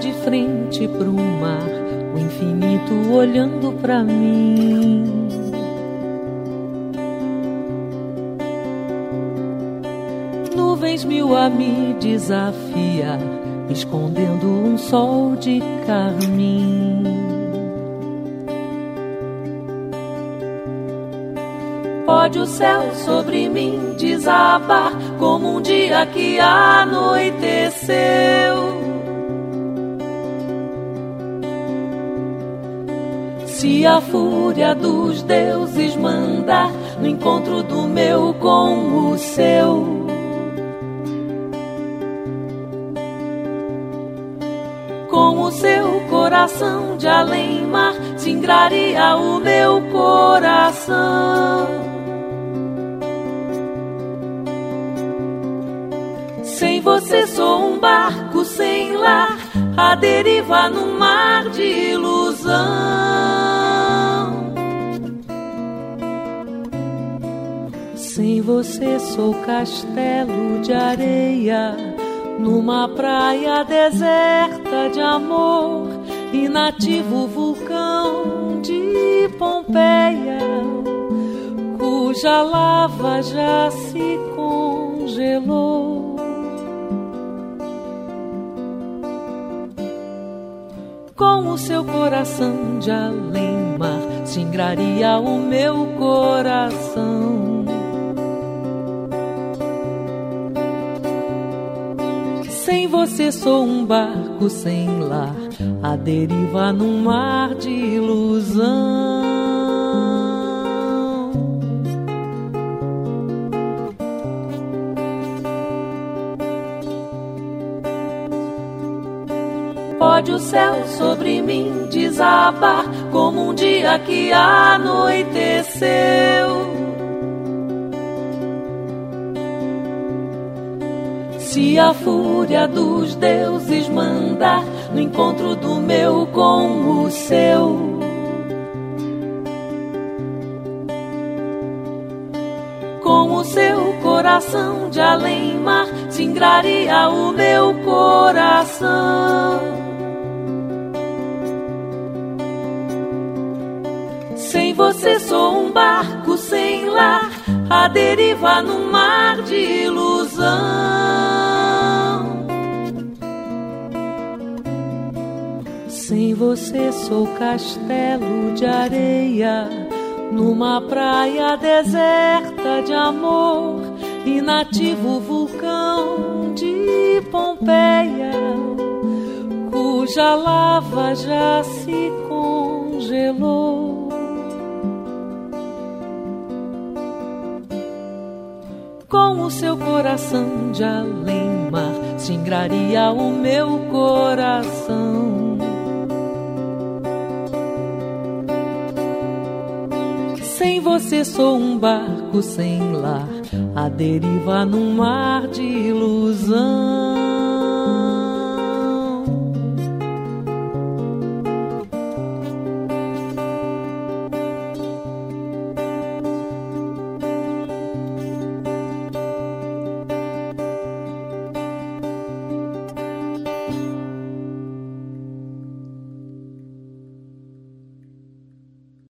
de frente pro mar, o infinito olhando pra mim. Nuvens mil a me desafiar, escondendo um sol de carmim. Pode o céu sobre mim desabar como um dia que anoiteceu. Se a fúria dos deuses mandar no encontro do meu com o seu. Com o seu coração de além-mar, singraria o meu coração. Sem você sou um barco sem lar, a deriva no mar de ilusão. Você sou castelo de areia, numa praia deserta de amor, inativo vulcão de Pompeia, cuja lava já se congelou. com o seu coração de além-mar, singraria o meu coração. Sem você sou um barco sem lar, a deriva num mar de ilusão. Pode o céu sobre mim desabar como um dia que anoiteceu. Se a fúria dos deuses mandar no encontro do meu com o seu. Com o seu coração de além-mar, singraria o meu coração. Sem você sou um barco sem lar, a no mar de ilusão. Sem você sou castelo de areia, numa praia deserta de amor, inativo vulcão de Pompeia, cuja lava já se congelou. Com o seu coração de além-mar, singraria o meu coração. Sem você sou um barco sem lar, a deriva num mar de ilusão.